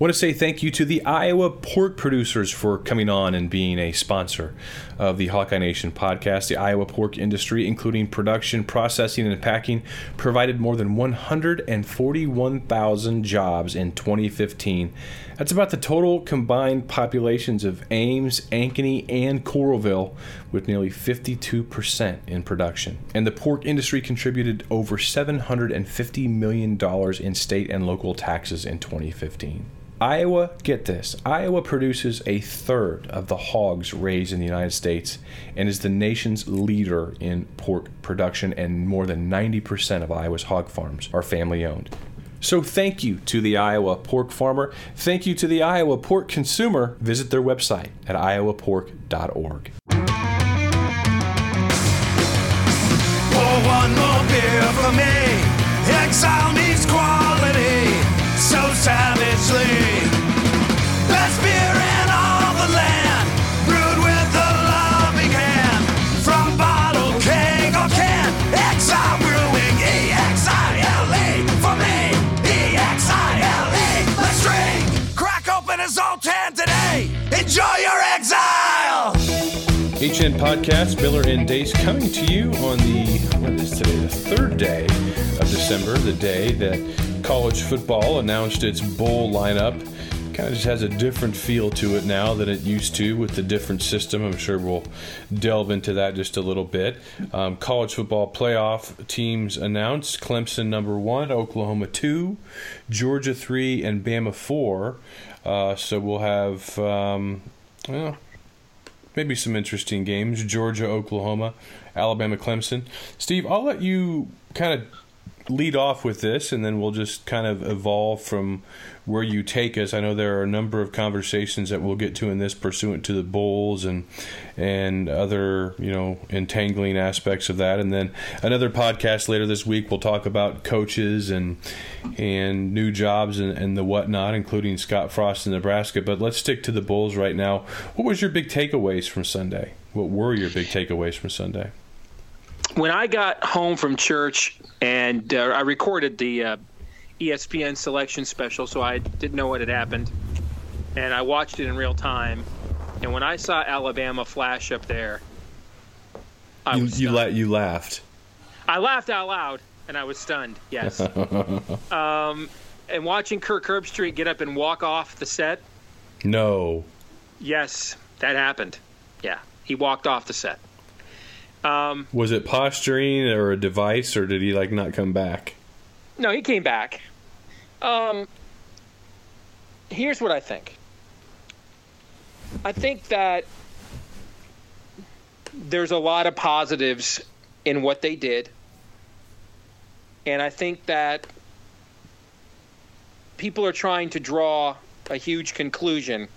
want to say thank you to the Iowa pork producers for coming on and being a sponsor of the Hawkeye Nation podcast. The Iowa pork industry, including production, processing, and packing, provided more than 141,000 jobs in 2015. That's about the total combined populations of Ames, Ankeny, and Coralville, with nearly 52% in production. And the pork industry contributed over $750 million in state and local taxes in 2015. Iowa, get this, Iowa produces a third of the hogs raised in the United States and is the nation's leader in pork production, and more than 90% of Iowa's hog farms are family owned. So thank you to the Iowa pork farmer. Thank you to the Iowa pork consumer. Visit their website at iowapork.org. Pour one more beer for me. Exile needs quality so savagely. HN Podcast, Miller and Deace coming to you on the, what is today, the third day of December, the day that college football announced its bowl lineup. Kind of just has a different feel to it now than it used to with the different system. I'm sure we'll delve into that just a little bit. Um, college football playoff teams announced Clemson number one, Oklahoma two, Georgia three, and Bama four. Uh, so we'll have, um, well, maybe some interesting games Georgia, Oklahoma, Alabama, Clemson. Steve, I'll let you kind of lead off with this and then we'll just kind of evolve from where you take us. I know there are a number of conversations that we'll get to in this pursuant to the bowls and and other, you know, entangling aspects of that. And then another podcast later this week we'll talk about coaches and and new jobs and, and the whatnot, including Scott Frost in Nebraska. But let's stick to the Bowls right now. What was your big takeaways from Sunday? What were your big takeaways from Sunday? when I got home from church and uh, I recorded the uh, ESPN selection special, so I didn't know what had happened, and I watched it in real time. And when I saw Alabama flash up there, I You was you, la- you laughed. I laughed out loud, and I was stunned. Yes. um, and watching Kirk Herbstreit get up and walk off the set, No. yes, that happened. Yeah, he walked off the set. Um, Was it posturing or a device, or did he like not come back? No, he came back. Um, here's what I think. I think that there's a lot of positives in what they did. And I think that people are trying to draw a huge conclusion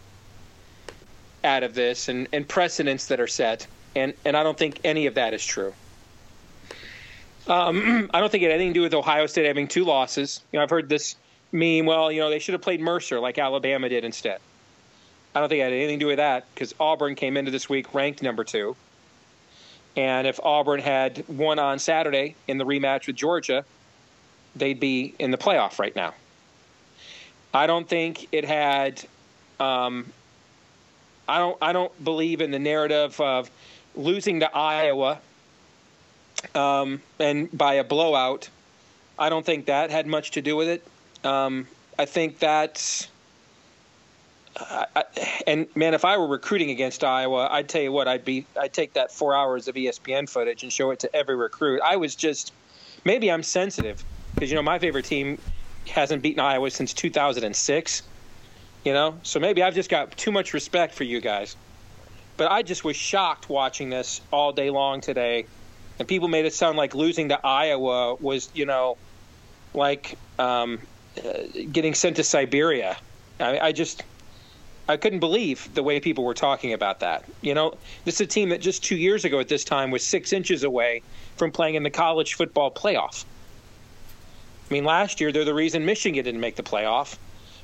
out of this and, and precedents that are set. And, and I don't think any of that is true. Um, I don't think it had anything to do with Ohio State having two losses. You know, I've heard this meme. Well, you know, they should have played Mercer like Alabama did instead. I don't think it had anything to do with that because Auburn came into this week ranked number two. And if Auburn had won on Saturday in the rematch with Georgia, they'd be in the playoff right now. I don't think it had. Um, I don't. I don't believe in the narrative of losing to Iowa um, and by a blowout. I don't think that had much to do with it. Um, I think that's. I, I, and man, if I were recruiting against Iowa, I'd tell you what, I'd be, I'd take that four hours of ESPN footage and show it to every recruit. I was just, maybe I'm sensitive because you know my favorite team hasn't beaten Iowa since 2006. You know, so maybe I've just got too much respect for you guys. But I just was shocked watching this all day long today, and people made it sound like losing to Iowa was, you know, like um, Uh, getting sent to Siberia. I, I just I couldn't believe the way people were talking about that. You know, this is a team that just two years ago at this time was six inches away from playing in the college football playoff. I mean, last year they're the reason Michigan didn't make the playoff.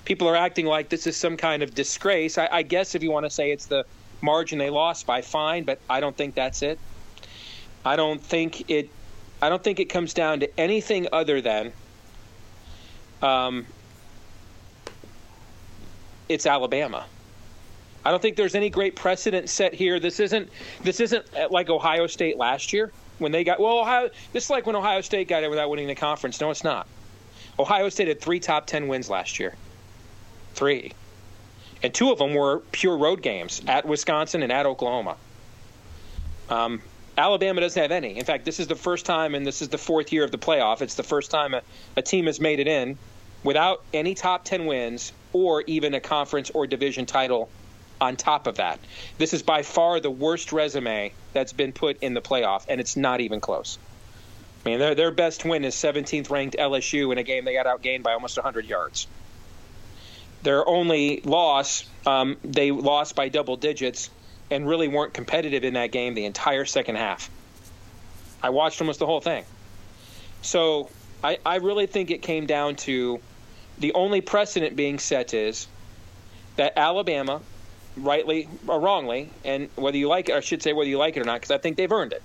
People are acting like this is some kind of disgrace. I, I guess if you want to say it's the margin they lost by, fine, but I don't think that's it. I don't think it. I don't think it comes down to anything other than um, it's Alabama. I don't think there's any great precedent set here. This isn't this isn't like Ohio State last year when they got well. Ohio, this is like when Ohio State got it without winning the conference. No, it's not. Ohio State had three top ten wins last year, three, and two of them were pure road games at Wisconsin and at Oklahoma. Um, Alabama doesn't have any. In fact, this is the first time, and this is the fourth year of the playoff. It's the first time a, a team has made it in without any top 10 wins or even a conference or division title on top of that. This is by far the worst resume that's been put in the playoff, and it's not even close. I mean, their, their best win is 17th ranked LSU in a game they got outgained by almost 100 yards. Their only loss, um, they lost by double digits and really weren't competitive in that game the entire second half. I watched almost the whole thing. So I, I really think it came down to the only precedent being set is that Alabama, rightly or wrongly, and whether you like it, I should say whether you like it or not, because I think they've earned it.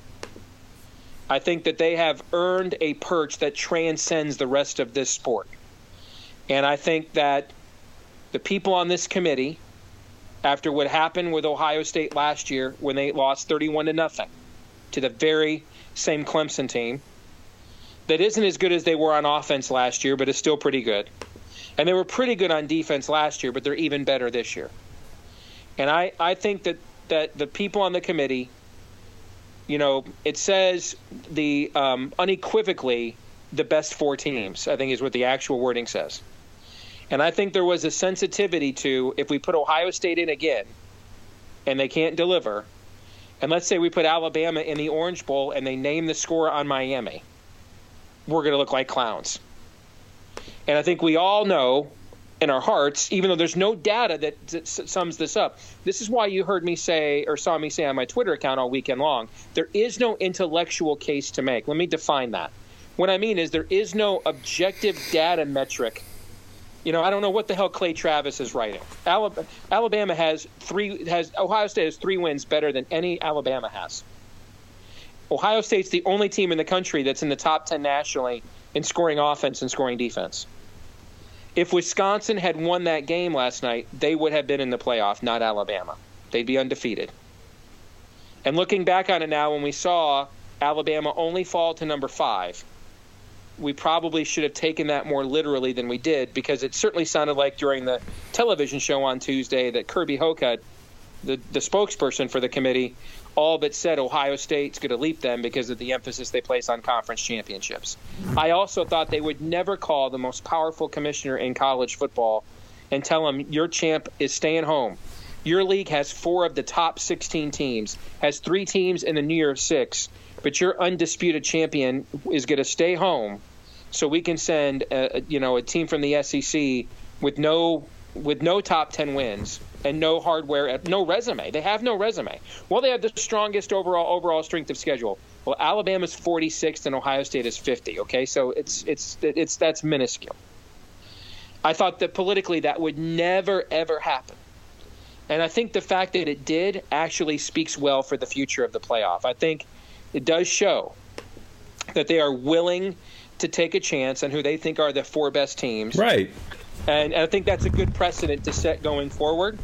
I think that they have earned a perch that transcends the rest of this sport. And I think that the people on this committee, after what happened with Ohio State last year when they lost 31 to nothing to the very same Clemson team, that isn't as good as they were on offense last year, but is still pretty good. And they were pretty good on defense last year, but they're even better this year. And I, I think that, that the people on the committee, you know, it says the um, unequivocally the best four teams, I think is what the actual wording says. And I think there was a sensitivity to if we put Ohio State in again and they can't deliver, and let's say we put Alabama in the Orange Bowl and they name the score on Miami, we're going to look like clowns. And I think we all know in our hearts, even though there's no data that, that sums this up, this is why you heard me say or saw me say on my Twitter account all weekend long there is no intellectual case to make. Let me define that. What I mean is there is no objective data metric. You know, I don't know what the hell Clay Travis is writing. Alabama has three has Ohio State has three wins better than any Alabama has. Ohio State's the only team in the country that's in the top 10 nationally in scoring offense and scoring defense. If Wisconsin had won that game last night, they would have been in the playoff, not Alabama. They'd be undefeated. And looking back on it now, when we saw Alabama only fall to number five, we probably should have taken that more literally than we did because it certainly sounded like during the television show on Tuesday that Kirby Hocutt, the, the spokesperson for the committee, all but said Ohio State's going to leap them because of the emphasis they place on conference championships. I also thought they would never call the most powerful commissioner in college football and tell him your champ is staying home. Your league has four of the top 16 teams, has three teams in the New Year Six, but your undisputed champion is going to stay home, so we can send a, you know a team from the SEC with no with no top 10 wins and no hardware, no resume. They have no resume. Well, they have the strongest overall overall strength of schedule. Well, Alabama's 46th and Ohio State is 50. Okay, so it's it's it's that's minuscule. I thought that politically that would never ever happen. And I think the fact that it did actually speaks well for the future of the playoff. I think it does show that they are willing to take a chance on who they think are the four best teams. Right. And, I think that's a good precedent to set going forward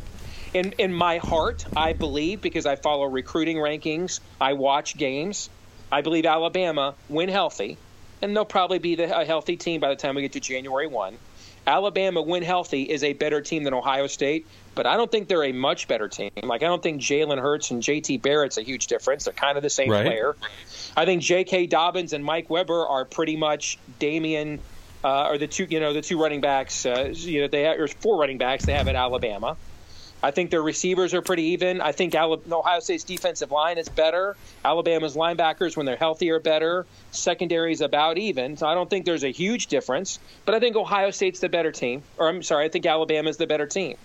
in in my heart, I believe because I follow recruiting rankings, I watch games. I believe Alabama, when healthy, and they'll probably be the, a healthy team by the time we get to January one. Alabama, when healthy, is a better team than Ohio State, but I don't think they're a much better team. Like I don't think Jalen Hurts and J.T. Barrett's a huge difference. They're kind of the same right. player. I think J.K. Dobbins and Mike Weber are pretty much Damian. Uh, or the two, you know, the two running backs. Uh, you know, they have, there's four running backs they have at Alabama. I think their receivers are pretty even. I think Ohio State's defensive line is better. Alabama's linebackers, when they're healthy, are better. Secondary is about even. So I don't think there's a huge difference. But I think Ohio State's the better team. Or I'm sorry, I think Alabama's the better team.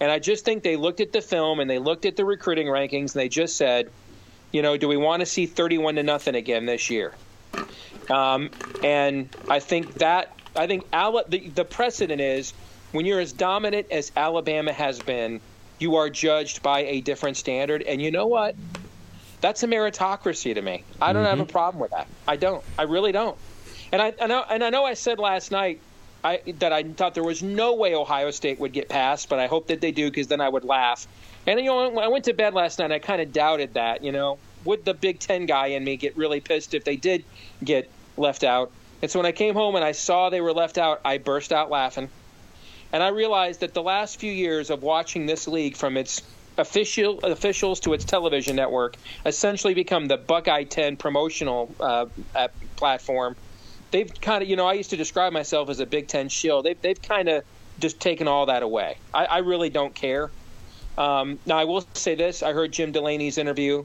And I just think they looked at the film and they looked at the recruiting rankings and they just said, you know, do we want to see 31 to nothing again this year? Um, and I think that I think Ala- the, the precedent is when you're as dominant as Alabama has been, you are judged by a different standard. And you know what? That's a meritocracy to me. I don't mm-hmm. have a problem with that. I don't. I really don't. And I, I know, and I know I said last night I, that I thought there was no way Ohio State would get past, but I hope that they do because then I would laugh. And you know, when I went to bed last night, I kind of doubted that. You know, would the Big Ten guy in me get really pissed if they did get left out? And so when I came home and I saw they were left out, I burst out laughing. And I realized that the last few years of watching this league from its official officials to its television network essentially become the Buckeye 10 promotional uh, platform. They've kind of, you know, I used to describe myself as a Big Ten shill. They've, they've kind of just taken all that away. I, I really don't care. Um, now, I will say this I heard Jim Delaney's interview.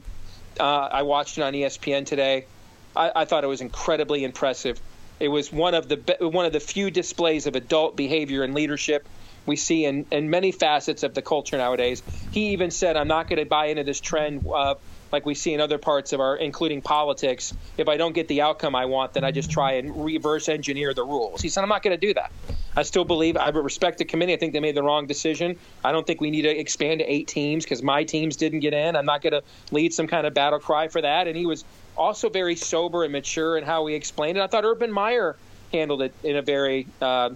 Uh, I watched it on ESPN today. I, I thought it was incredibly impressive. It was one of the one of the few displays of adult behavior and leadership we see in, in many facets of the culture nowadays. He even said, "I'm not going to buy into this trend." Uh, like we see in other parts of our, including politics. If I don't get the outcome I want, then I just try and reverse engineer the rules. He said, I'm not going to do that. I still believe, I respect the committee. I think they made the wrong decision. I don't think we need to expand to eight teams because my teams didn't get in. I'm not going to lead some kind of battle cry for that. And he was also very sober and mature in how he explained it. I thought Urban Meyer handled it in a very uh,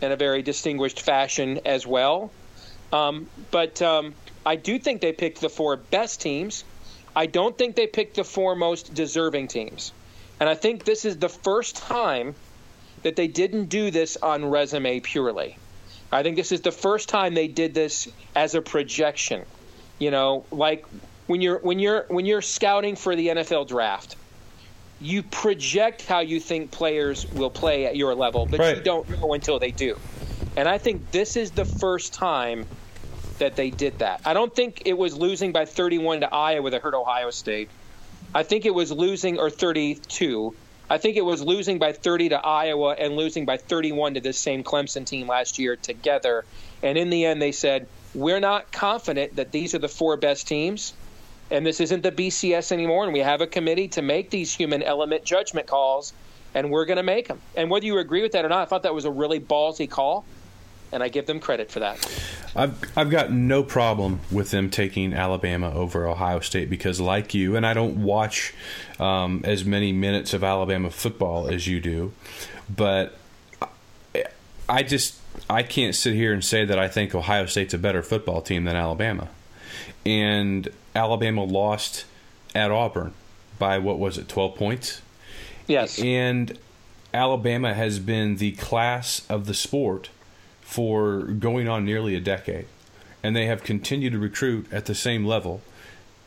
in a very distinguished fashion as well. Um, but um, I do think they picked the four best teams. I don't think they picked the four most deserving teams. And I think this is the first time that they didn't do this on resume purely. I think this is the first time they did this as a projection. You know, like when you're when you're when you're scouting for the NFL draft, you project how you think players will play at your level, but right. you don't know until they do. And I think this is the first time that they did that. I don't think it was losing by 31 to Iowa that hurt Ohio State. I think it was losing or 32. I think it was losing by 30 to Iowa and losing by 31 to this same Clemson team last year together. And in the end, they said, We're not confident that these are the four best teams and this isn't the BCS anymore, and we have a committee to make these human element judgment calls, and we're going to make them. And whether you agree with that or not, I thought that was a really ballsy call, and I give them credit for that. I've I've got no problem with them taking Alabama over Ohio State because, like you, and I don't watch um, as many minutes of Alabama football as you do, but I just I can't sit here and say that I think Ohio State's a better football team than Alabama, and Alabama lost at Auburn by what was it, 12 points? Yes. And Alabama has been the class of the sport for going on nearly a decade. And they have continued to recruit at the same level,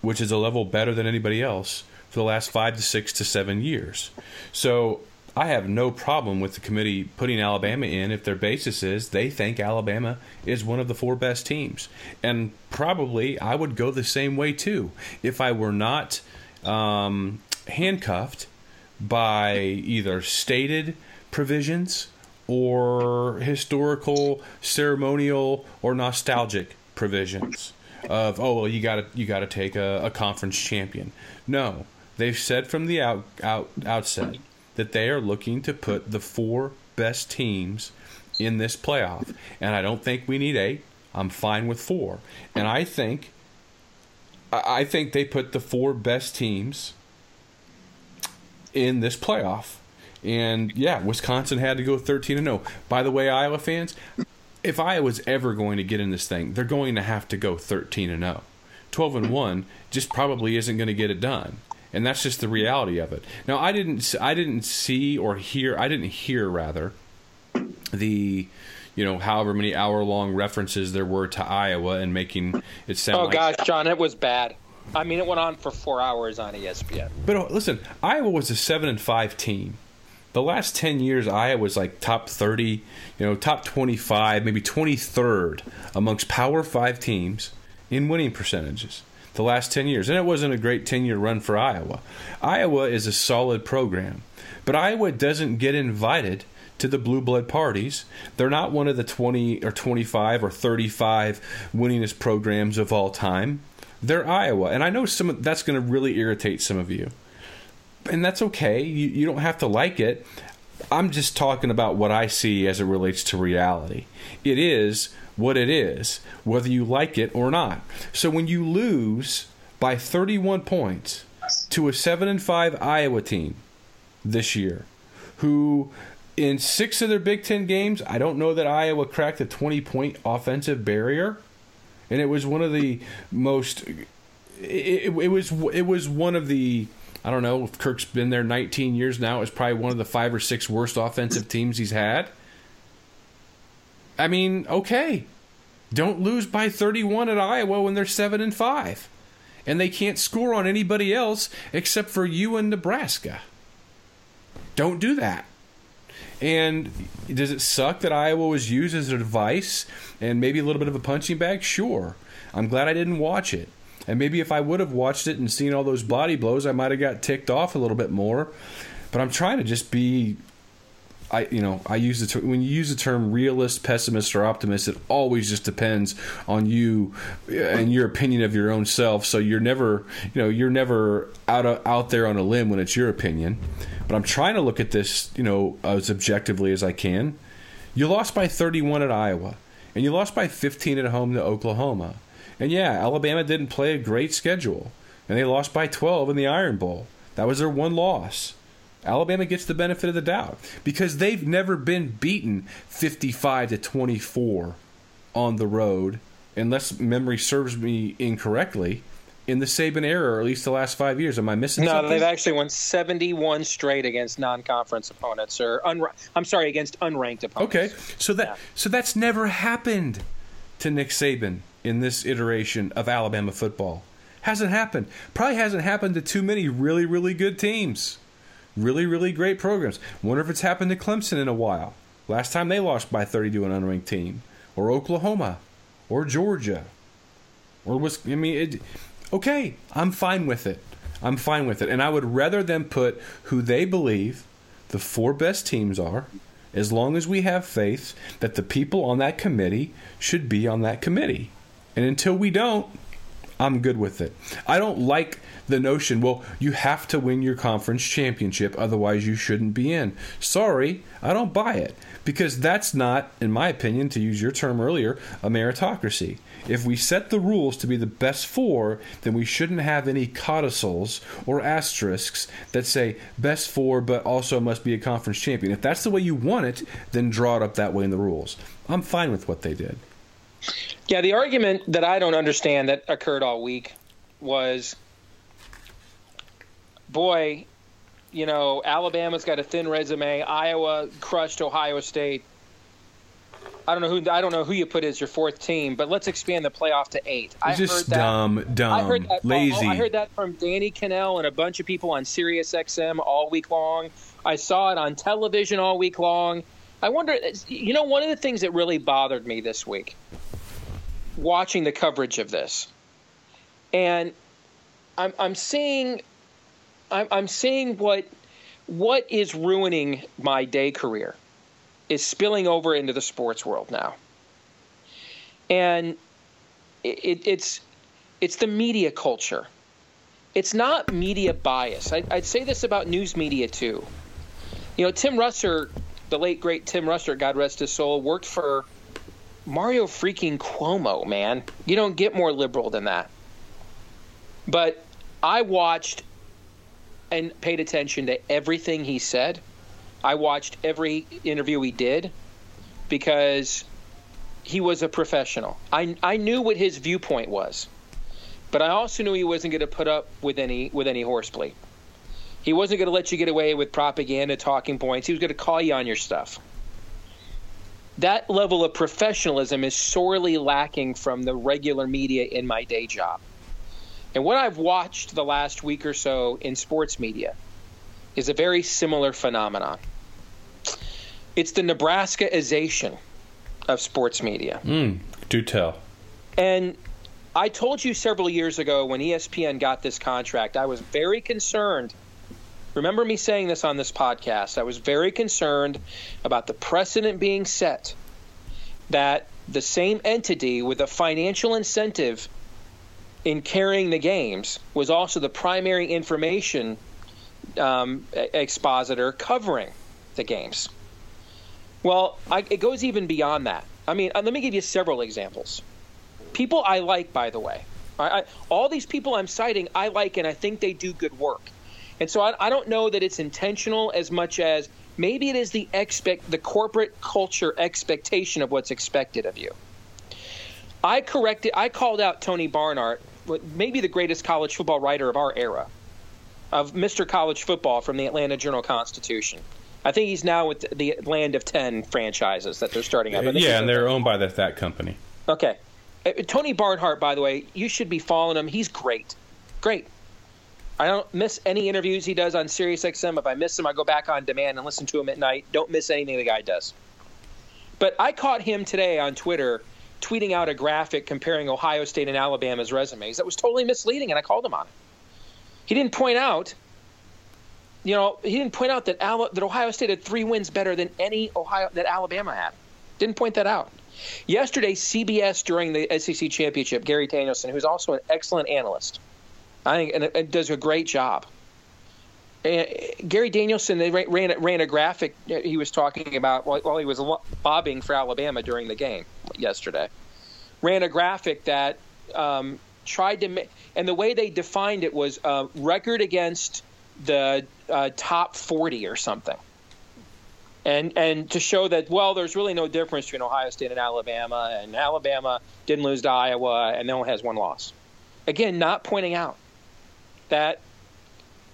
which is a level better than anybody else for the last five to six to seven years. So I have no problem with the committee putting Alabama in if their basis is they think Alabama is one of the four best teams. And probably I would go the same way too if I were not um, handcuffed by either stated provisions or historical, ceremonial, or nostalgic provisions of oh well you got to you got to take a, a conference champion. No, they've said from the out, out outset that they are looking to put the four best teams in this playoff. And I don't think we need eight. I'm fine with four. And I think I think they put the four best teams in this playoff. And yeah, Wisconsin had to go 13 and 0. By the way, Iowa fans, if Iowa's ever going to get in this thing, they're going to have to go 13 and 0. 12 and 1 just probably isn't going to get it done and that's just the reality of it. Now, I didn't, I didn't see or hear, I didn't hear rather, the, you know, however many hour long references there were to Iowa and making it sound. Oh like, gosh, John, it was bad. I mean, it went on for four hours on ESPN. But uh, listen, Iowa was a seven and five team the last 10 years Iowa was like top 30, you know, top 25, maybe 23rd amongst Power 5 teams in winning percentages. The last 10 years. And it wasn't a great 10 year run for Iowa. Iowa is a solid program, but Iowa doesn't get invited to the blue blood parties. They're not one of the 20 or 25 or 35 winningest programs of all time. They're Iowa. And I know some of, that's going to really irritate some of you and that's okay. You, you don't have to like it. I'm just talking about what I see as it relates to reality. It is what it is, whether you like it or not. So when you lose by 31 points to a 7 and 5 Iowa team this year, who in six of their Big Ten games, I don't know that Iowa cracked a 20 point offensive barrier. And it was one of the most. It, it, was it was one of the I don't know if Kirk's been there 19 years now. It's probably one of the five or six worst offensive teams he's had. I mean, okay, don't lose by 31 at Iowa when they're seven and five, and they can't score on anybody else except for you and Nebraska. Don't do that. And does it suck that Iowa was used as a device and maybe a little bit of a punching bag? Sure. I'm glad I didn't watch it. And maybe if I would have watched it and seen all those body blows, I might have got ticked off a little bit more. But I'm trying to just be I you know I use the term, when you use the term realist, pessimist, or optimist, it always just depends on you uh, and your opinion of your own self. So you're never you know you're never out of, out there on a limb when it's your opinion. But I'm trying to look at this you know as objectively as I can. You lost by 31 at Iowa, and you lost by 15 at home to Oklahoma. And yeah, Alabama didn't play a great schedule, and they lost by 12 in the Iron Bowl. That was their one loss. Alabama gets the benefit of the doubt because they've never been beaten 55 to 24 on the road, unless memory serves me incorrectly. In the Saban era, or at least the last five years, am I missing? No, something? they've actually won seventy-one straight against non-conference opponents, or unra- I'm sorry, against unranked opponents. Okay, so that Yeah. so that's never happened to Nick Saban in this iteration of Alabama football. Hasn't happened. Probably hasn't happened to too many really really good teams. Really really great programs. Wonder if it's happened to Clemson in a while. Last time they lost by 30 to an unranked team, or Oklahoma, or Georgia, or was I mean it. Okay, I'm fine with it. I'm fine with it, and I would rather them put who they believe the four best teams are, as long as we have faith that the people on that committee should be on that committee. And until we don't, I'm good with it. I don't like the notion, well, you have to win your conference championship, otherwise, you shouldn't be in. Sorry, I don't buy it. Because that's not, in my opinion, to use your term earlier, a meritocracy. If we set the rules to be the best four, then we shouldn't have any codicils or asterisks that say best four, but also must be a conference champion. If that's the way you want it, then draw it up that way in the rules. I'm fine with what they did. Yeah, the argument that I don't understand that occurred all week was, boy, you know, Alabama's got a thin resume. Iowa crushed Ohio State. I don't know who I don't know who you put as your fourth team, but let's expand the playoff to eight. I just heard that, dumb, dumb, I heard that, lazy. I heard that from Danny Kanell and a bunch of people on Sirius XM all week long. I saw it on television all week long. I wonder, you know, one of the things that really bothered me this week, watching the coverage of this, and I'm, I'm seeing, I'm, I'm seeing what, what is ruining my day career, is spilling over into the sports world now, and it, it, it's, it's the media culture. It's not media bias. I, I'd say this about news media too. You know, Tim Russert, the late great Tim Russert, God rest his soul, worked for Mario freaking Cuomo, man. You don't get more liberal than that. But I watched and paid attention to everything he said. I watched every interview he did because he was a professional. I, I knew what his viewpoint was, but I also knew he wasn't going to put up with any with any horseplay. He wasn't going to let you get away with propaganda talking points. He was going to call you on your stuff. That level of professionalism is sorely lacking from the regular media in my day job. And what I've watched the last week or so in sports media is a very similar phenomenon. It's the Nebraskaization of sports media. Mm, do tell. And I told you several years ago when ESPN got this contract, I was very concerned. Remember me saying this on this podcast. I was very concerned about the precedent being set that the same entity with a financial incentive in carrying the games was also the primary information um, expositor covering the games. Well, I, it goes even beyond that. I mean, uh, let me give you several examples. People I like, by the way. I, I, all these people I'm citing, I like, and I think they do good work. And so I, I don't know that it's intentional as much as maybe it is the expect the corporate culture expectation of what's expected of you. I corrected. I called out Tony Barnhart, maybe the greatest college football writer of our era, of Mr. College Football from the Atlanta Journal Constitution. I think he's now with the Land of Ten franchises that they're starting up. Yeah, and they're owned by that, that company. Okay. Uh, Tony Barnhart, by the way, you should be following him. He's great. Great. I don't miss any interviews he does on SiriusXM. If I miss him, I go back on demand and listen to him at night. Don't miss anything the guy does. But I caught him today on Twitter tweeting out a graphic comparing Ohio State and Alabama's resumes that was totally misleading, and I called him on it. He didn't point out you know, he didn't point out that that Ohio State had three wins better than any Ohio that Alabama had. Didn't point that out. Yesterday, CBS during the SEC championship, Gary Danielson, who's also an excellent analyst, I think, and, and does a great job. And Gary Danielson, they ran, ran, a graphic he was talking about while, he was bobbing for Alabama during the game yesterday. Ran a graphic that um, tried to, make, and the way they defined it was uh, record against the uh, top 40 or something. And, and to show that, well, there's really no difference between Ohio State and Alabama, and Alabama didn't lose to Iowa and they only has one loss. Again, not pointing out that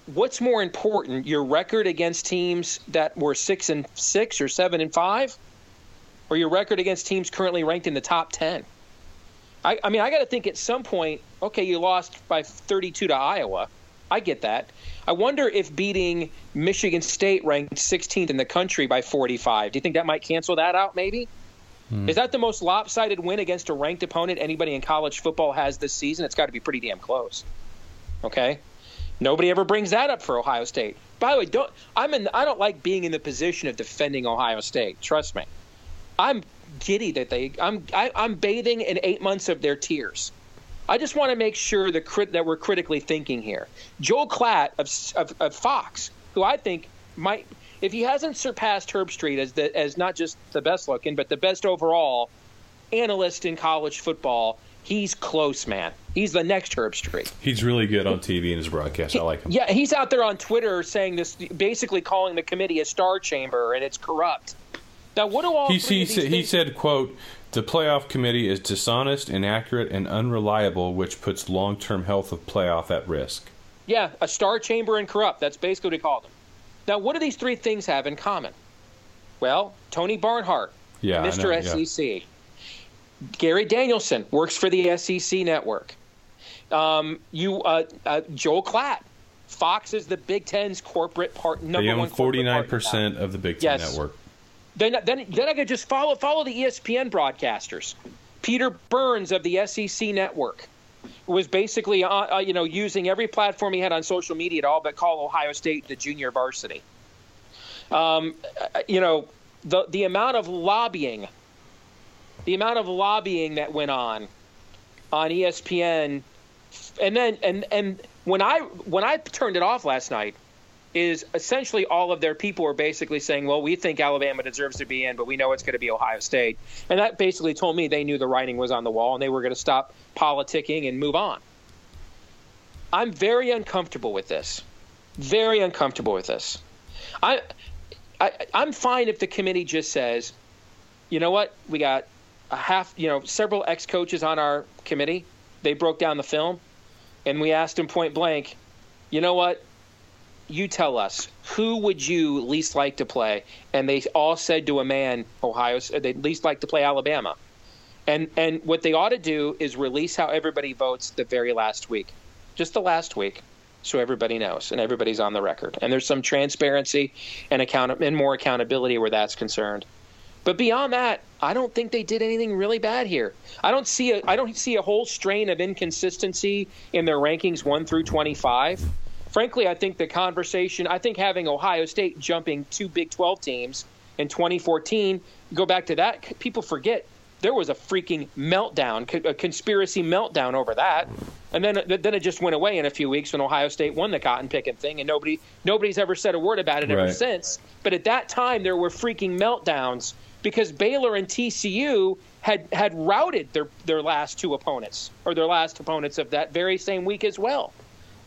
what's more important, your record against teams that were six and six or seven and five, or your record against teams currently ranked in the top ten? I, I mean, I got to think at some point, okay, you lost by 32 to Iowa. I get that. I wonder if beating Michigan State, ranked 16th in the country, by 45, do you think that might cancel that out? Maybe. Hmm. Is that the most lopsided win against a ranked opponent anybody in college football has this season? It's got to be pretty damn close. Okay. Nobody ever brings that up for Ohio State. By the way, don't I'm in. I don't like being in the position of defending Ohio State. Trust me. I'm giddy that they. I'm. I, am i am bathing in eight months of their tears. I just want to make sure that, that we're critically thinking here. Joel Klatt of, of, of, Fox, who I think might, if he hasn't surpassed Herbstreit as the, as not just the best looking, but the best overall analyst in college football, he's close, man. He's the next Herbstreit. He's really good on TV in his broadcast. He, I like him. Yeah, he's out there on Twitter saying this, basically calling the committee a star chamber and it's corrupt. Now, what do all he, he, said, he said, "quote the playoff committee is dishonest, inaccurate, and unreliable, which puts long term health of playoff at risk. Yeah, a star chamber and corrupt. That's basically what he called them. Now, what do these three things have in common? Well, Tony Barnhart, yeah, Mr. Know, SEC. Yeah. Gary Danielson works for the SEC network. Um, you, uh, uh, Joel Klatt, Fox is the Big Ten's corporate part. Number they own forty nine percent of the Big Ten yes. network. Then, then, then I could just follow follow the ESPN broadcasters. Peter Burns of the SEC network was basically uh, uh, you know using every platform he had on social media to all but call Ohio State the junior varsity. Um, uh, you know the the amount of lobbying, the amount of lobbying that went on on ESPN, and then and and when I when I turned it off last night, is essentially all of their people are basically saying, well, we think Alabama deserves to be in, but we know it's going to be Ohio State. And that basically told me they knew the writing was on the wall and they were going to stop politicking and move on. I'm very uncomfortable with this. Very uncomfortable with this. I, I I'm fine if the committee just says, you know what, we got a half, you know, several ex-coaches on our committee. They broke down the film, and we asked them point blank, you know what, you tell us who would you least like to play and they all said to a man ohio they'd least like to play alabama and and what they ought to do is release how everybody votes the very last week just the last week so everybody knows and everybody's on the record. And there's some transparency and account and more accountability where that's concerned. But beyond that, I don't think they did anything really bad here. I don't see a I don't see a whole strain of inconsistency in their rankings 1 through 25. Frankly, I think the conversation, I think having Ohio State jumping two Big 12 teams in 2014, go back to that, people forget there was a freaking meltdown, a conspiracy meltdown over that. And then then it just went away in a few weeks when Ohio State won the cotton picking thing, and nobody nobody's ever said a word about it ever since. But at that time, there were freaking meltdowns because Baylor and TCU had had routed their their last two opponents or their last opponents of that very same week as well.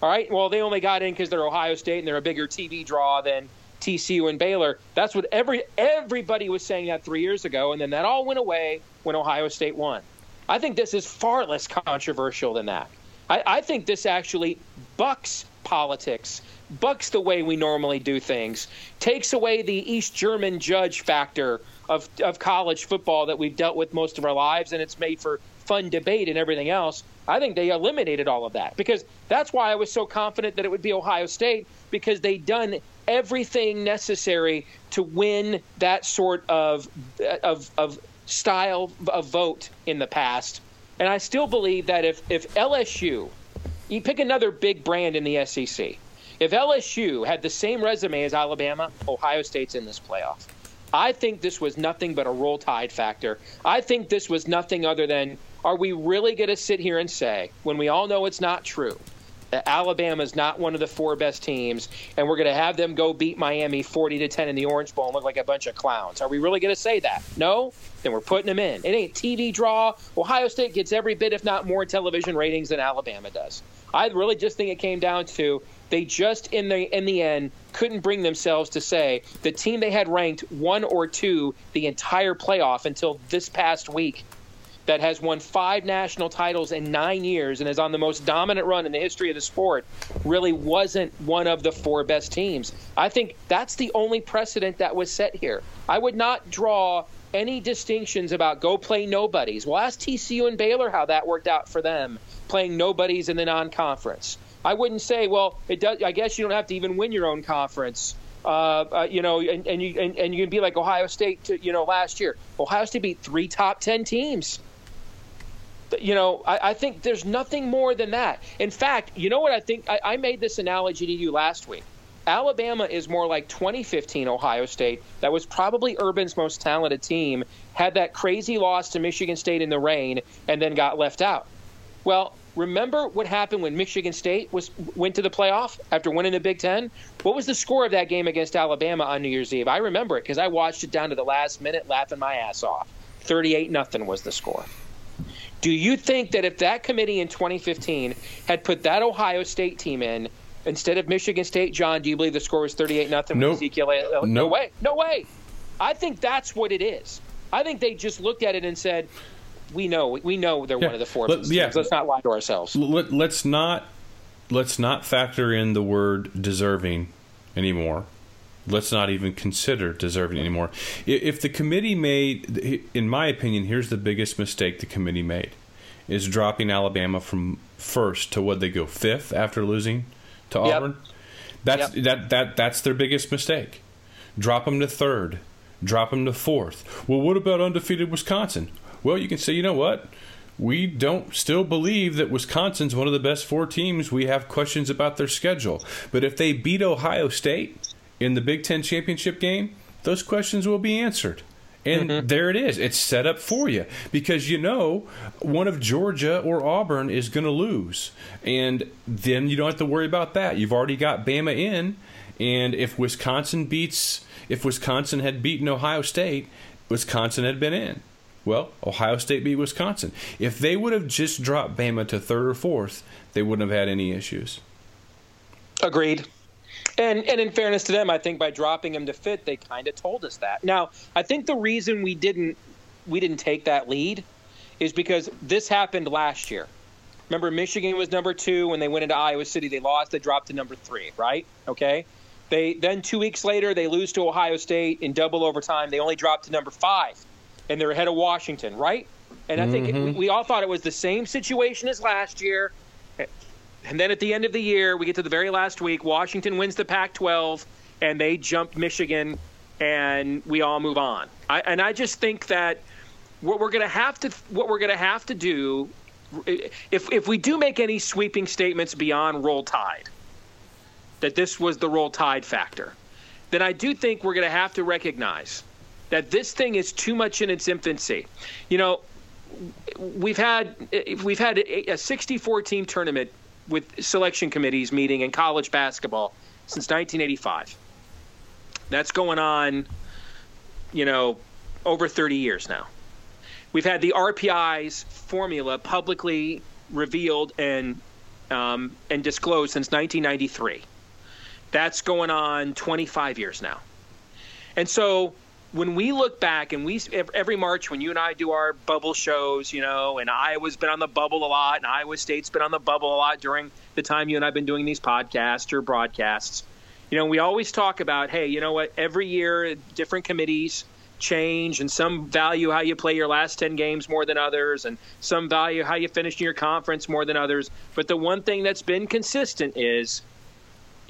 All right. Well, they only got in because they're Ohio State and they're a bigger TV draw than TCU and Baylor. That's what every everybody was saying that three years ago, and then that all went away when Ohio State won. I think this is far less controversial than that. I, I think this actually bucks politics, bucks the way we normally do things, takes away the East German judge factor of, of college football that we've dealt with most of our lives, and it's made for fun debate and everything else. I think they eliminated all of that because that's why I was so confident that it would be Ohio State because they'd done everything necessary to win that sort of of, of style of vote in the past. And I still believe that if, if LSU, you pick another big brand in the SEC, if LSU had the same resume as Alabama, Ohio State's in this playoff. I think this was nothing but a roll tide factor. I think this was nothing other than are we really going to sit here and say, when we all know it's not true, Uh, Alabama is not one of the four best teams, and we're going to have them go beat Miami 40 to 10 in the Orange Bowl and look like a bunch of clowns. Are we really going to say that? No? Then we're putting them in. It ain't TV draw. Ohio State gets every bit, if not more, television ratings than Alabama does. I really just think it came down to they just in the in the end couldn't bring themselves to say the team they had ranked one or two the entire playoff until this past week that has won five national titles in nine years and is on the most dominant run in the history of the sport really wasn't one of the four best teams. I think that's the only precedent that was set here. I would not draw any distinctions about go play nobodies. Well, ask TCU and Baylor how that worked out for them playing nobodies in the non-conference. I wouldn't say, well, it does. I guess you don't have to even win your own conference. Uh, uh, you know, and, and you and, and you can be like Ohio State. To, you know, last year, Ohio State beat three top ten teams you know, I, I, think there's nothing more than that. In fact, you know what I think? I, I made this analogy to you last week. Alabama is more like 2015 Ohio State. That was probably Urban's most talented team. Had that crazy loss to Michigan State in the rain, and then got left out. Well, remember what happened when Michigan State was went to the playoff after winning the Big Ten? What was the score of that game against Alabama on New Year's Eve? I remember it because I watched it down to the last minute, laughing my ass off. 38 nothing was the score. Do you think that if that committee in 2015 had put that Ohio State team in instead of Michigan State, John, do you believe the score was 38 nothing nope. Ezekiel? Nope. No way. No way. I think that's what it is. I think they just looked at it and said, "We know, we know they're yeah. one of the four. Let, yeah. Let's not lie to ourselves. Let, let's not let's not factor in the word deserving anymore let's not even consider deserving anymore. If the committee made, in my opinion, here's the biggest mistake the committee made is dropping Alabama from first to what they go fifth after losing to yep. Auburn. That's yep. that that that's their biggest mistake. Drop them to third. Drop them to fourth. Well, what about undefeated Wisconsin? Well, you can say, you know what? We don't still believe that Wisconsin's one of the best four teams. We have questions about their schedule. But if they beat Ohio State, in the Big Ten championship game, those questions will be answered. And mm-hmm. there it is. It's set up for you because you know one of Georgia or Auburn is going to lose. And then you don't have to worry about that. You've already got Bama in. And if Wisconsin beats, if Wisconsin had beaten Ohio State, Wisconsin had been in. Well, Ohio State beat Wisconsin. If they would have just dropped Bama to third or fourth, they wouldn't have had any issues. Agreed. And and in fairness to them, I think by dropping him to fit, they kind of told us that. Now, I think the reason we didn't we didn't take that lead is because this happened last year. Remember, Michigan was number two when they went into Iowa City. They lost. They dropped to number three. Right? Okay. They then two weeks later they lose to Ohio State in double overtime. They only dropped to number five, and they're ahead of Washington. Right? And I think mm-hmm. we, we all thought it was the same situation as last year And then at the end of the year, we get to the very last week. Washington wins the Pac-12, and they jump Michigan, and we all move on. I, and I just think that what we're going to have to what we're going to have to do, if if we do make any sweeping statements beyond roll tide, that this was the roll tide factor, then I do think we're going to have to recognize that this thing is too much in its infancy. You know, we've had we've had a 64 team tournament with selection committees meeting in college basketball since 1985. That's going on, you know, over 30 years now. We've had the RPI's formula publicly revealed and um, and disclosed since 1993. That's going on 25 years now. And so when we look back and we every March when you and I do our bubble shows, you know, and Iowa's been on the bubble a lot, and Iowa State's been on the bubble a lot during the time you and I've been doing these podcasts or broadcasts. You know, we always talk about, hey, you know what? Every year, different committees change, and some value how you play your last ten games more than others, and some value how you finish in your conference more than others. But the one thing that's been consistent is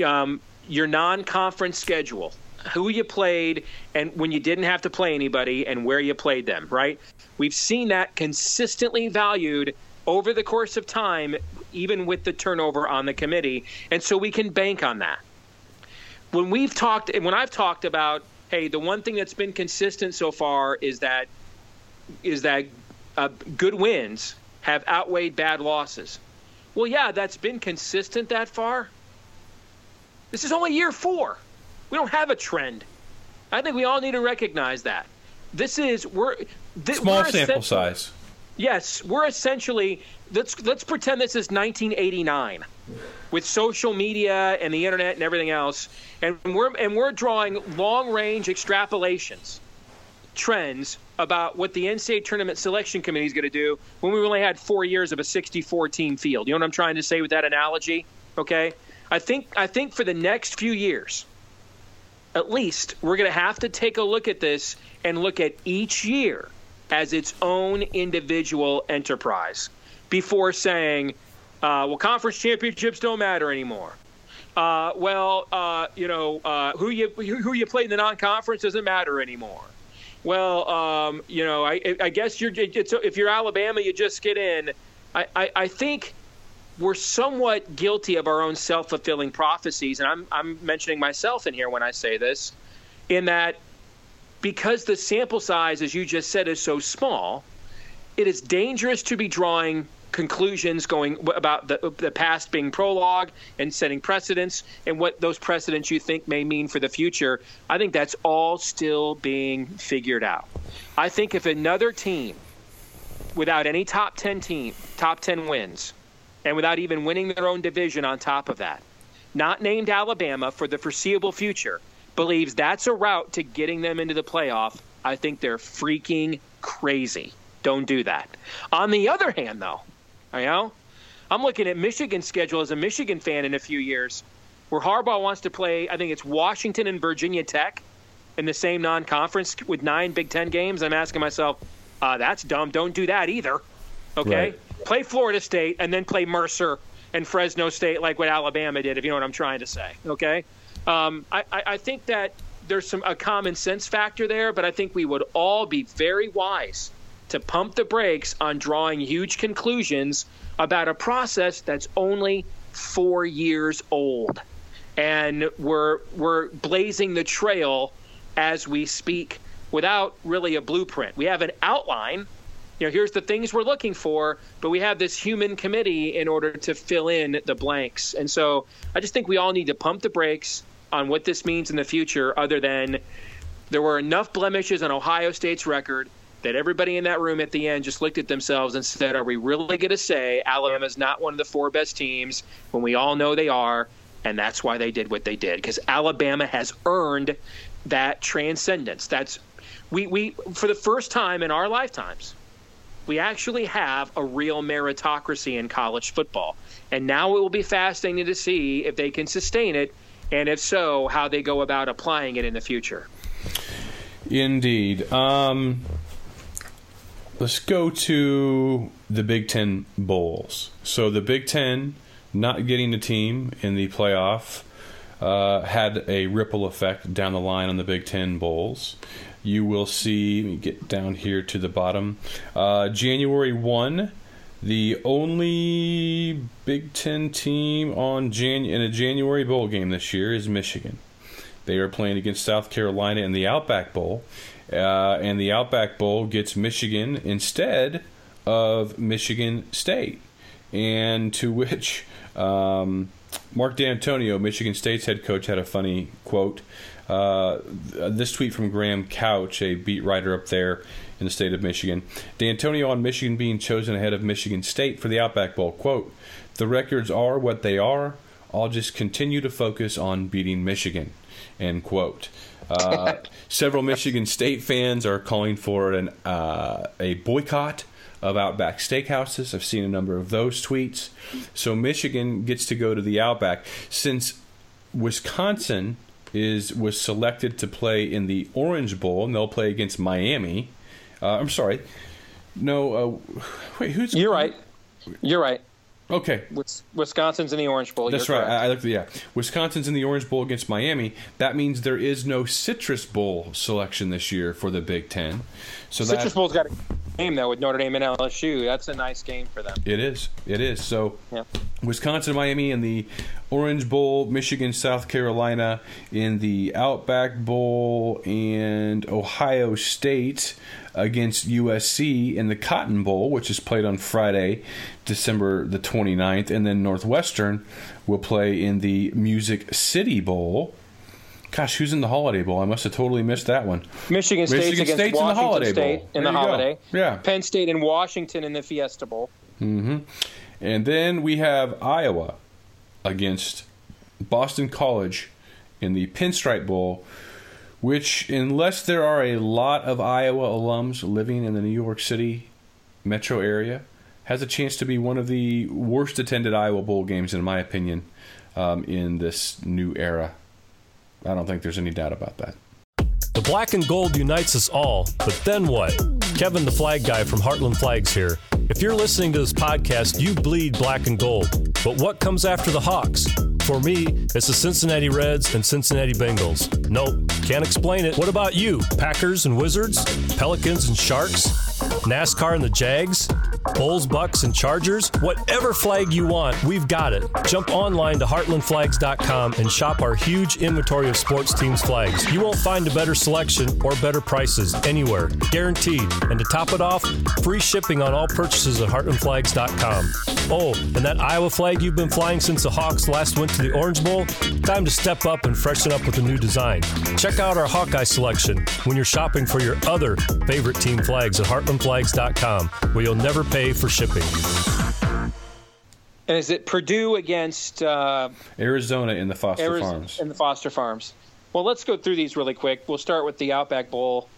um, your non-conference schedule who you played and when you didn't have to play anybody and where you played them, right? We've seen that consistently valued over the course of time, even with the turnover on the committee. And so we can bank on that. When we've talked, and when I've talked about, hey, the one thing that's been consistent so far is that is that uh, good wins have outweighed bad losses. Well, yeah, that's been consistent that far. This is only year four. We don't have a trend. I think we all need to recognize that. This is we're th- small we're sample size. Yes, we're essentially let's let's pretend this is 1989 with social media and the internet and everything else, and we're and we're drawing long range extrapolations, trends about what the NCAA tournament selection committee is going to do when we only had four years of a 64 team field. You know what I'm trying to say with that analogy? Okay, I think I think for the next few years at least we're going to have to take a look at this and look at each year as its own individual enterprise before saying, uh, well, conference championships don't matter anymore. Uh, well, uh, you know, uh, who you who you play in the non-conference doesn't matter anymore. Well, um, you know, I, I guess you're if you're Alabama, you just get in. I, I, I think we're somewhat guilty of our own self fulfilling prophecies. And I'm, I'm mentioning myself in here when I say this, in that because the sample size, as you just said, is so small, it is dangerous to be drawing conclusions going about the, the past being prologue and setting precedents and what those precedents you think may mean for the future. I think that's all still being figured out. I think if another team without any top 10 team, top 10 wins, and without even winning their own division on top of that, not named Alabama for the foreseeable future, believes that's a route to getting them into the playoff, I think they're freaking crazy. Don't do that. On the other hand, though, you know, I'm looking at Michigan's schedule as a Michigan fan in a few years, where Harbaugh wants to play. I think it's Washington and Virginia Tech in the same non-conference with nine Big Ten games. I'm asking myself, uh, that's dumb. Don't do that either. Okay. Right play Florida State and then play Mercer and Fresno State like what Alabama did, if you know what I'm trying to say. Okay, um, I, I think that there's some a common sense factor there, but I think we would all be very wise to pump the brakes on drawing huge conclusions about a process that's only four years old, and we're we're blazing the trail as we speak without really a blueprint. We have an outline you know, here's the things we're looking for, but we have this human committee in order to fill in the blanks. And so I just think we all need to pump the brakes on what this means in the future, other than there were enough blemishes on Ohio State's record that everybody in that room at the end just looked at themselves and said, Are we really going to say Alabama's not one of the four best teams when we all know they are? And that's why they did what they did, because Alabama has earned that transcendence. That's we, we for the first time in our lifetimes we actually have a real meritocracy in college football. And now it will be fascinating to see if they can sustain it, and if so, how they go about applying it in the future. Indeed. Um, let's go to the Big Ten bowls. So the Big Ten not getting a team in the playoff uh, had a ripple effect down the line on the Big Ten bowls. You will see, let me get down here to the bottom. Uh, January 1, the only Big Ten team on Jan- in a January bowl game this year is Michigan. They are playing against South Carolina in the Outback Bowl, uh, and the Outback Bowl gets Michigan instead of Michigan State, and to which um, Mark Dantonio, Michigan State's head coach, had a funny quote. Uh, this tweet from Graham Couch, a beat writer up there in the state of Michigan. Dantonio on Michigan being chosen ahead of Michigan State for the Outback Bowl. Quote, the records are what they are. I'll just continue to focus on beating Michigan. End quote. Uh, several Michigan State fans are calling for an uh, a boycott of Outback Steakhouses. I've seen a number of those tweets. So Michigan gets to go to the Outback since Wisconsin is was selected to play in the Orange Bowl, and they'll play against Miami. Uh, I'm sorry, no. Uh, wait, who's? You're right. You're right. Okay. Wisconsin's in the Orange Bowl. That's right. I, I looked. Yeah, Wisconsin's in the Orange Bowl against Miami. That means there is no Citrus Bowl selection this year for the Big Ten. So Citrus that, Bowl's got a game though with Notre Dame and LSU. That's a nice game for them. It is. It is. So Yeah. Wisconsin, Miami in the Orange Bowl, Michigan, South Carolina in the Outback Bowl, and Ohio State against USC in the Cotton Bowl, which is played on Friday, December the 29th. And then Northwestern will play in the Music City Bowl. Gosh, who's in the Holiday Bowl? I must have totally missed that one. Michigan State's Michigan against State's in the Washington Holiday State Bowl. in There the you go. Holiday. Yeah. Penn State and Washington in the Fiesta Bowl. Mm-hmm. And then we have Iowa against Boston College in the Pinstripe Bowl, which, unless there are a lot of Iowa alums living in the New York City metro area, has a chance to be one of the worst attended Iowa Bowl games, in my opinion, um, in this new era. I don't think there's any doubt about that. The black and gold unites us all, but then what? Kevin, the flag guy from Heartland Flags here. If you're listening to this podcast, you bleed black and gold. But what comes after the Hawks? For me, it's the Cincinnati Reds and Cincinnati Bengals. Nope, can't explain it. What about you? Packers and Wizards? Pelicans and Sharks? NASCAR and the Jags? Bulls, Bucks, and Chargers? Whatever flag you want, we've got it. Jump online to heartlandflags.com and shop our huge inventory of sports teams' flags. You won't find a better selection or better prices anywhere, guaranteed. And to top it off, free shipping on all purchases at heartlandflags.com. Oh, and that Iowa flag you've been flying since the Hawks last went to the Orange Bowl? Time to step up and freshen up with a new design. Check out our Hawkeye selection when you're shopping for your other favorite team flags at heartlandflags.com, where you'll never pay for shipping. And is it Purdue against uh, Arizona in the Foster Arizona Farms. in the Foster Farms? Well, let's go through these really quick. We'll start with the Outback Bowl.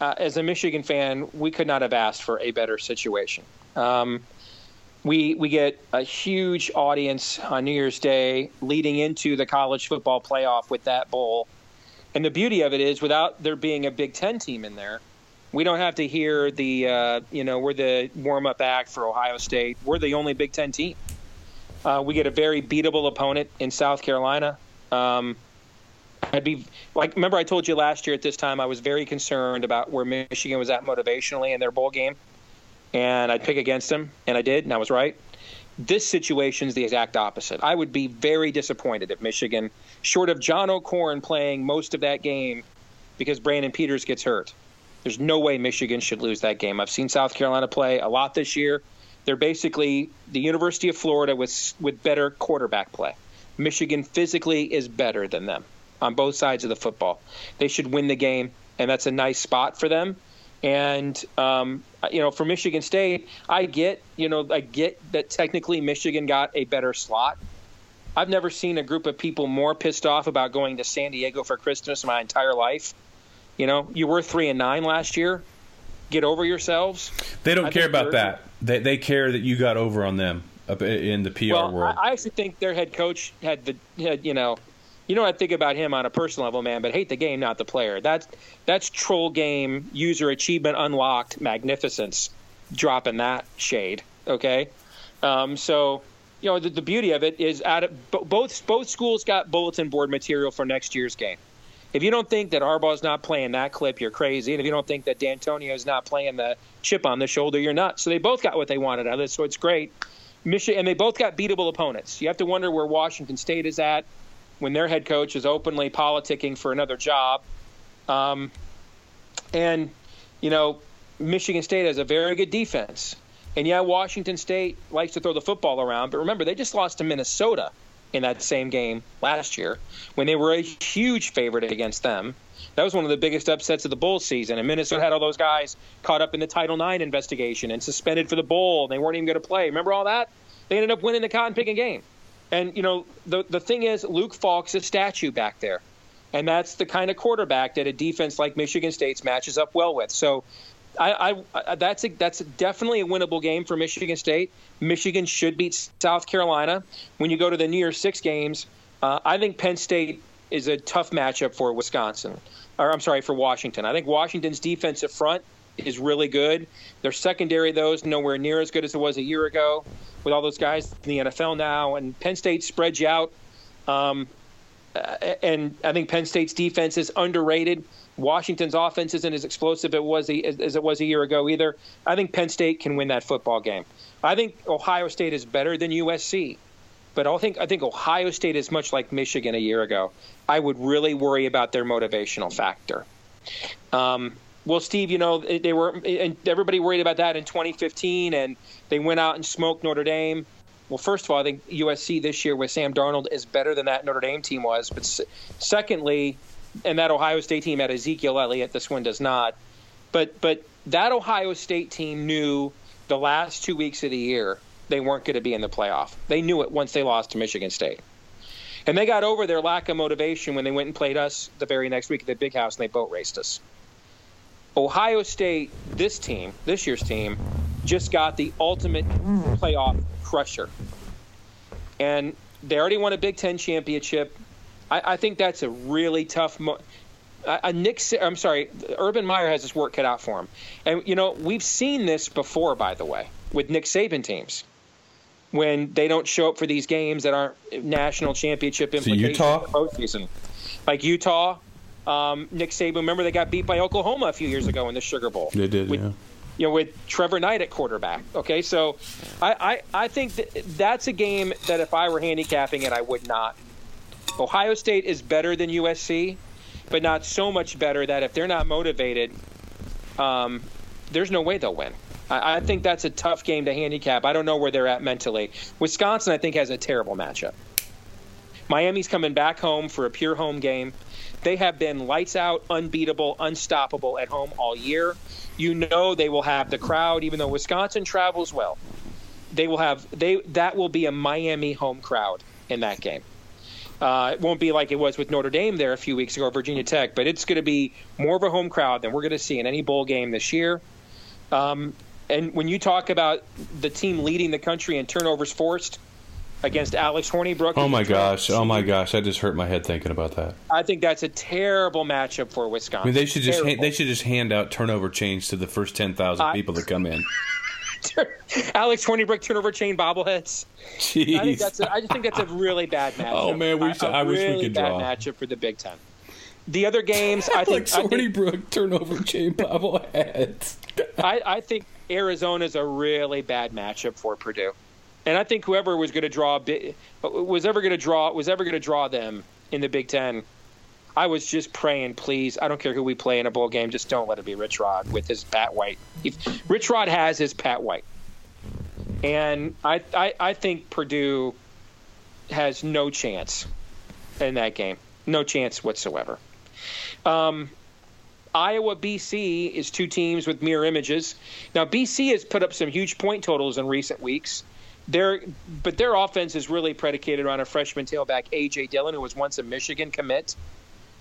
Uh, as a Michigan fan, we could not have asked for a better situation. Um, we we get a huge audience on New Year's Day leading into the college football playoff with that bowl. And the beauty of it is, without there being a Big Ten team in there, we don't have to hear the uh, you know we're the warm up act for Ohio State. We're the only Big Ten team. Uh, we get a very beatable opponent in South Carolina. Um, I'd be like, remember I told you last year at this time I was very concerned about where Michigan was at motivationally in their bowl game, and I'd pick against them, and I did, and I was right. This situation is the exact opposite. I would be very disappointed if Michigan, short of John O'Korn playing most of that game because Brandon Peters gets hurt, there's no way Michigan should lose that game. I've seen South Carolina play a lot this year. They're basically the University of Florida with with better quarterback play. Michigan physically is better than them on both sides of the football. They should win the game, and that's a nice spot for them. And um, you know, for Michigan State, I get you know I get that technically Michigan got a better slot. I've never seen a group of people more pissed off about going to San Diego for Christmas in my entire life. You know, you were three and nine last year. Get over yourselves. They don't I care about that. They, they care that you got over on them up in the PR well, world. I, I actually think their head coach had the had, you know, you know, I think about him on a personal level, man, but hate the game, not the player. That's that's troll game user achievement unlocked magnificence, dropping that shade. Okay, um, so you know, the, the beauty of it is out of both both schools got bulletin board material for next year's game. If you don't think that Harbaugh's not playing that clip, you're crazy. And if you don't think that Dantonio's not playing the chip on the shoulder, you're nuts. So they both got what they wanted out of this. So it's great. Michigan, and they both got beatable opponents. You have to wonder where Washington State is at when their head coach is openly politicking for another job. Um, and, you know, Michigan State has a very good defense. And yeah, Washington State likes to throw the football around, but remember, they just lost to Minnesota in that same game last year when they were a huge favorite against them. That was one of the biggest upsets of the bowl season. And Minnesota had all those guys caught up in the Title IX investigation and suspended for the bowl. And they weren't even going to play. Remember all that? They ended up winning the cotton picking game. And, you know, the, the thing is, Luke Falk's a statue back there. And that's the kind of quarterback that a defense like Michigan State's matches up well with. So I, I, that's a, that's definitely a winnable game for Michigan State. Michigan should beat South Carolina. When you go to the New Year's Six games, uh, I think Penn State is a tough matchup for Wisconsin, or I'm sorry for Washington. I think Washington's defensive front is really good. Their secondary, though, is nowhere near as good as it was a year ago. With all those guys in the NFL now, and Penn State spreads you out. Um, and I think Penn State's defense is underrated. Washington's offense isn't as explosive it was as it was a year ago either. I think Penn State can win that football game. I think Ohio State is better than USC, but I think I think Ohio State is much like Michigan a year ago. I would really worry about their motivational factor. Um, well, Steve, you know they were, and everybody worried about that in 2015, and they went out and smoked Notre Dame. Well, first of all, I think USC this year with Sam Darnold is better than that Notre Dame team was. But secondly, and that Ohio State team had Ezekiel Elliott. This one does not. But but that Ohio State team knew the last two weeks of the year they weren't going to be in the playoff. They knew it once they lost to Michigan State. And they got over their lack of motivation when they went and played us the very next week at the big house and they boat raced us. Ohio State, this team, this year's team, just got the ultimate playoff crusher. And they already won a Big Ten championship. I, I think that's a really tough. Mo- a Nick, I'm sorry, Urban Meyer has his work cut out for him, and you know we've seen this before, by the way, with Nick Saban teams when they don't show up for these games that aren't national championship implications. So Utah postseason, like Utah, um, Nick Saban. Remember they got beat by Oklahoma a few years ago in the Sugar Bowl. They did, with, yeah. You know, with Trevor Knight at quarterback. Okay, so I, I, I think that that's a game that if I were handicapping it, I would not Ohio State is better than USC, but not so much better that if they're not motivated, um, there's no way they'll win. I, I think that's a tough game to handicap. I don't know where they're at mentally. Wisconsin, I think, has a terrible matchup. Miami's coming back home for a pure home game. They have been lights out, unbeatable, unstoppable at home all year. You know they will have the crowd, even though Wisconsin travels well. They will have they that will be a Miami home crowd in that game. Uh, it won't be like it was with Notre Dame there a few weeks ago, Virginia Tech, but it's going to be more of a home crowd than we're going to see in any bowl game this year. Um, and when you talk about the team leading the country in turnovers forced against Alex Hornibrook, oh my gosh, oh my gosh, I just hurt my head thinking about that. I think that's a terrible matchup for Wisconsin. I mean, they should just hand, they should just hand out turnover change to the first ten thousand people that come in. Alex Hornibrook turnover chain bobbleheads. Jeez. I think that's a, I just think that's a really bad oh, matchup. Oh man, we should, I wish really we could bad draw. matchup for the Big Ten. The other games, I think, Alex Hornibrook turnover chain bobbleheads. I, I think Arizona is a really bad matchup for Purdue, and I think whoever was going to draw was ever going to draw was ever going to draw them in the Big Ten I was just praying, please. I don't care who we play in a bowl game, just don't let it be Rich Rod with his Pat White. If Rich Rod has his Pat White, and I, I, I think Purdue has no chance in that game, no chance whatsoever. Um, Iowa BC is two teams with mirror images. Now BC has put up some huge point totals in recent weeks. Their, but their offense is really predicated on a freshman tailback AJ Dillon, who was once a Michigan commit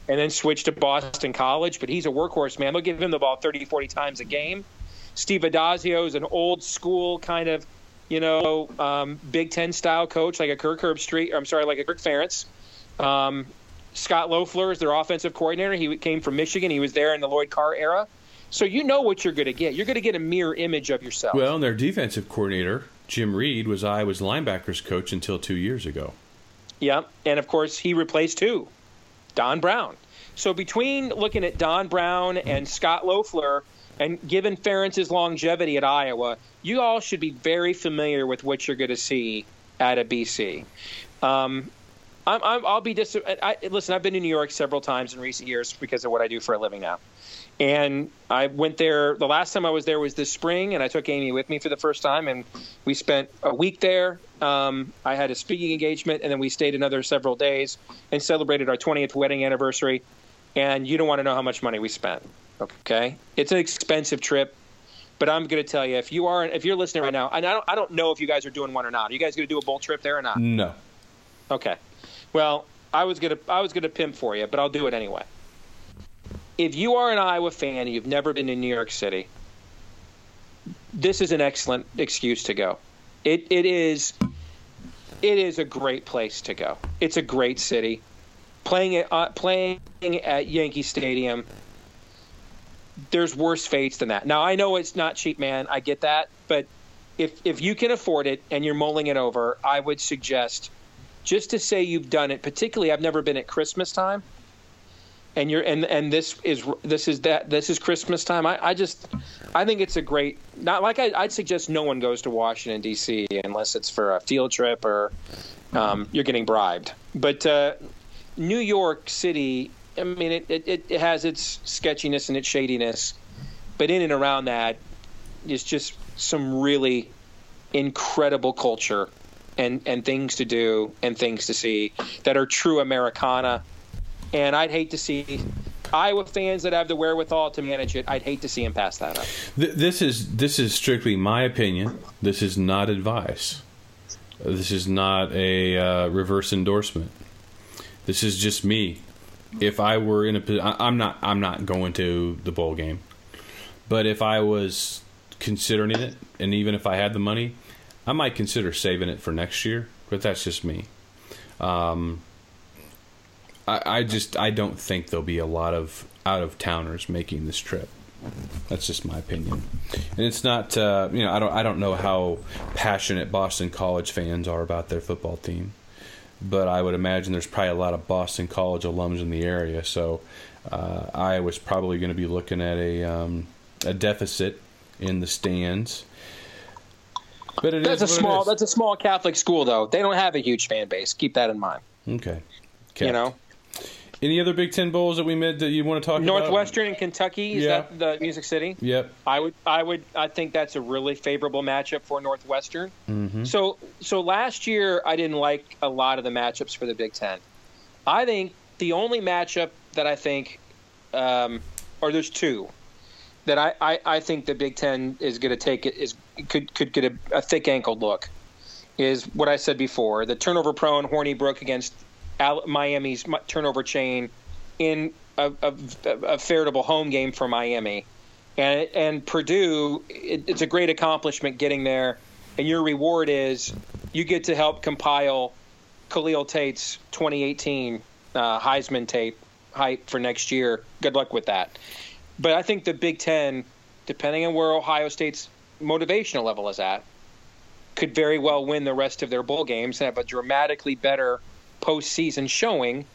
and then switched to Boston College. But he's a workhorse, man. They'll give him the ball 30, 40 times a game. Steve Addazio is an old school kind of, you know, um, Big Ten style coach, like a Kirk Herbstreit. Or I'm sorry, like a Kirk Ferentz. Um, Scot Loeffler is their offensive coordinator. He came from Michigan. He was there in the Lloyd Carr era. So you know what you're going to get. You're going to get a mirror image of yourself. Well, and their defensive coordinator Jim Reid was Iowa's linebackers coach until two years ago. Yeah, and of course he replaced who? Don Brown. So between looking at Don Brown and Scot Loeffler, and given Ferentz's longevity at Iowa, you all should be very familiar with what you're going to see at a BC. Um, I'm, I'm, I'll be dis- I, listen. I've been to New York several times in recent years because of what I do for a living now. And I went there. The last time I was there was this spring, and I took Amy with me for the first time, and we spent a week there. Um, I had a speaking engagement, and then we stayed another several days and celebrated our 20th wedding anniversary. And you don't want to know how much money we spent. Okay, it's an expensive trip, but I'm going to tell you if you are if you're listening right now, and I don't I don't know if you guys are doing one or not. Are you guys going to do a bowl trip there or not? No. Okay. Well, I was gonna I was gonna pimp for you, but I'll do it anyway. If you are an Iowa fan and you've never been to New York City, this is an excellent excuse to go. It it is it is a great place to go. It's a great city. Playing at uh, playing at Yankee Stadium, there's worse fates than that. Now I know it's not cheap, man. I get that, but if if you can afford it and you're mulling it over, I would suggest just to say you've done it. Particularly, I've never been at Christmas time, and you're and and this is this is that this is Christmas time. I, I just I think it's a great not like I, would suggest no one goes to Washington D.C. unless it's for a field trip or um, you're getting bribed. But uh, New York City, I mean, it, it, it has its sketchiness and its shadiness, but in and around that is just some really incredible culture and, and things to do and things to see that are true Americana. And I'd hate to see Iowa fans that have the wherewithal to manage it. I'd hate to see him pass that up. This is this is strictly my opinion. This is not advice. This is not a uh, reverse endorsement. This is just me. If I were in a, I'm not I'm not going to the bowl game, but if I was considering it, and even if I had the money, I might consider saving it for next year, but that's just me. Um, I, I just I don't think there'll be a lot of out of towners making this trip. That's just my opinion, and it's not. Uh, you know, I don't. I don't know how passionate Boston College fans are about their football team, but I would imagine there's probably a lot of Boston College alums in the area. So uh, I was probably going to be looking at a um, a deficit in the stands but it that's a small that's a small Catholic school though. They don't have a huge fan base. Keep that in mind. Okay. You know. Any other Big Ten bowls that we made that you want to talk Northwestern about? Northwestern and Kentucky is yeah. that the Music City? Yep. I would I would I think that's a really favorable matchup for Northwestern. Mm-hmm. So so last year I didn't like a lot of the matchups for the Big Ten. I think the only matchup that I think, um, or there's two that I, I, I think the Big Ten is going to take it is could could get a, a thick ankle look. Is what I said before the turnover prone Hornibrook against Miami's turnover chain in a, a, a, veritable home game for Miami, and and Purdue it, it's a great accomplishment getting there, and your reward is you get to help compile Khalil Tate's 2018 uh, Heisman tape hype for next year. Good luck with that. But I think the Big Ten, depending on where Ohio State's motivational level is at, could very well win the rest of their bowl games and have a dramatically better postseason showing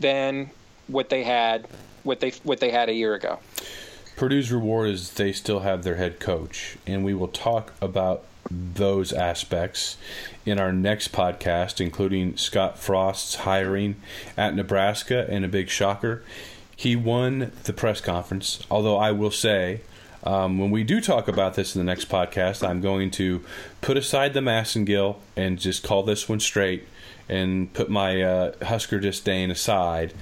than what they had what they what they had a year ago. Purdue's reward is they still have their head coach, and we will talk about those aspects in our next podcast, including Scott Frost's hiring at Nebraska and a big shocker he won the press conference. Although I will say, um, when we do talk about this in the next podcast, I'm going to put aside the Massengill and just call this one straight and put my uh, Husker disdain aside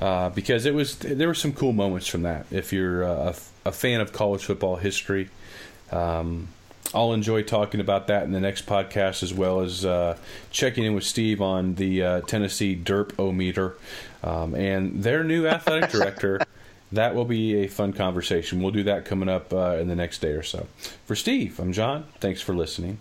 uh, because it was there were some cool moments from that. If you're a, a fan of college football history. Um, I'll enjoy talking about that in the next podcast, as well as uh, checking in with Steve on the uh, Tennessee Derp O meter um, and their new athletic director. that will be a fun conversation. We'll do that coming up uh, in the next day or so. For Steve, I'm John. Thanks for listening.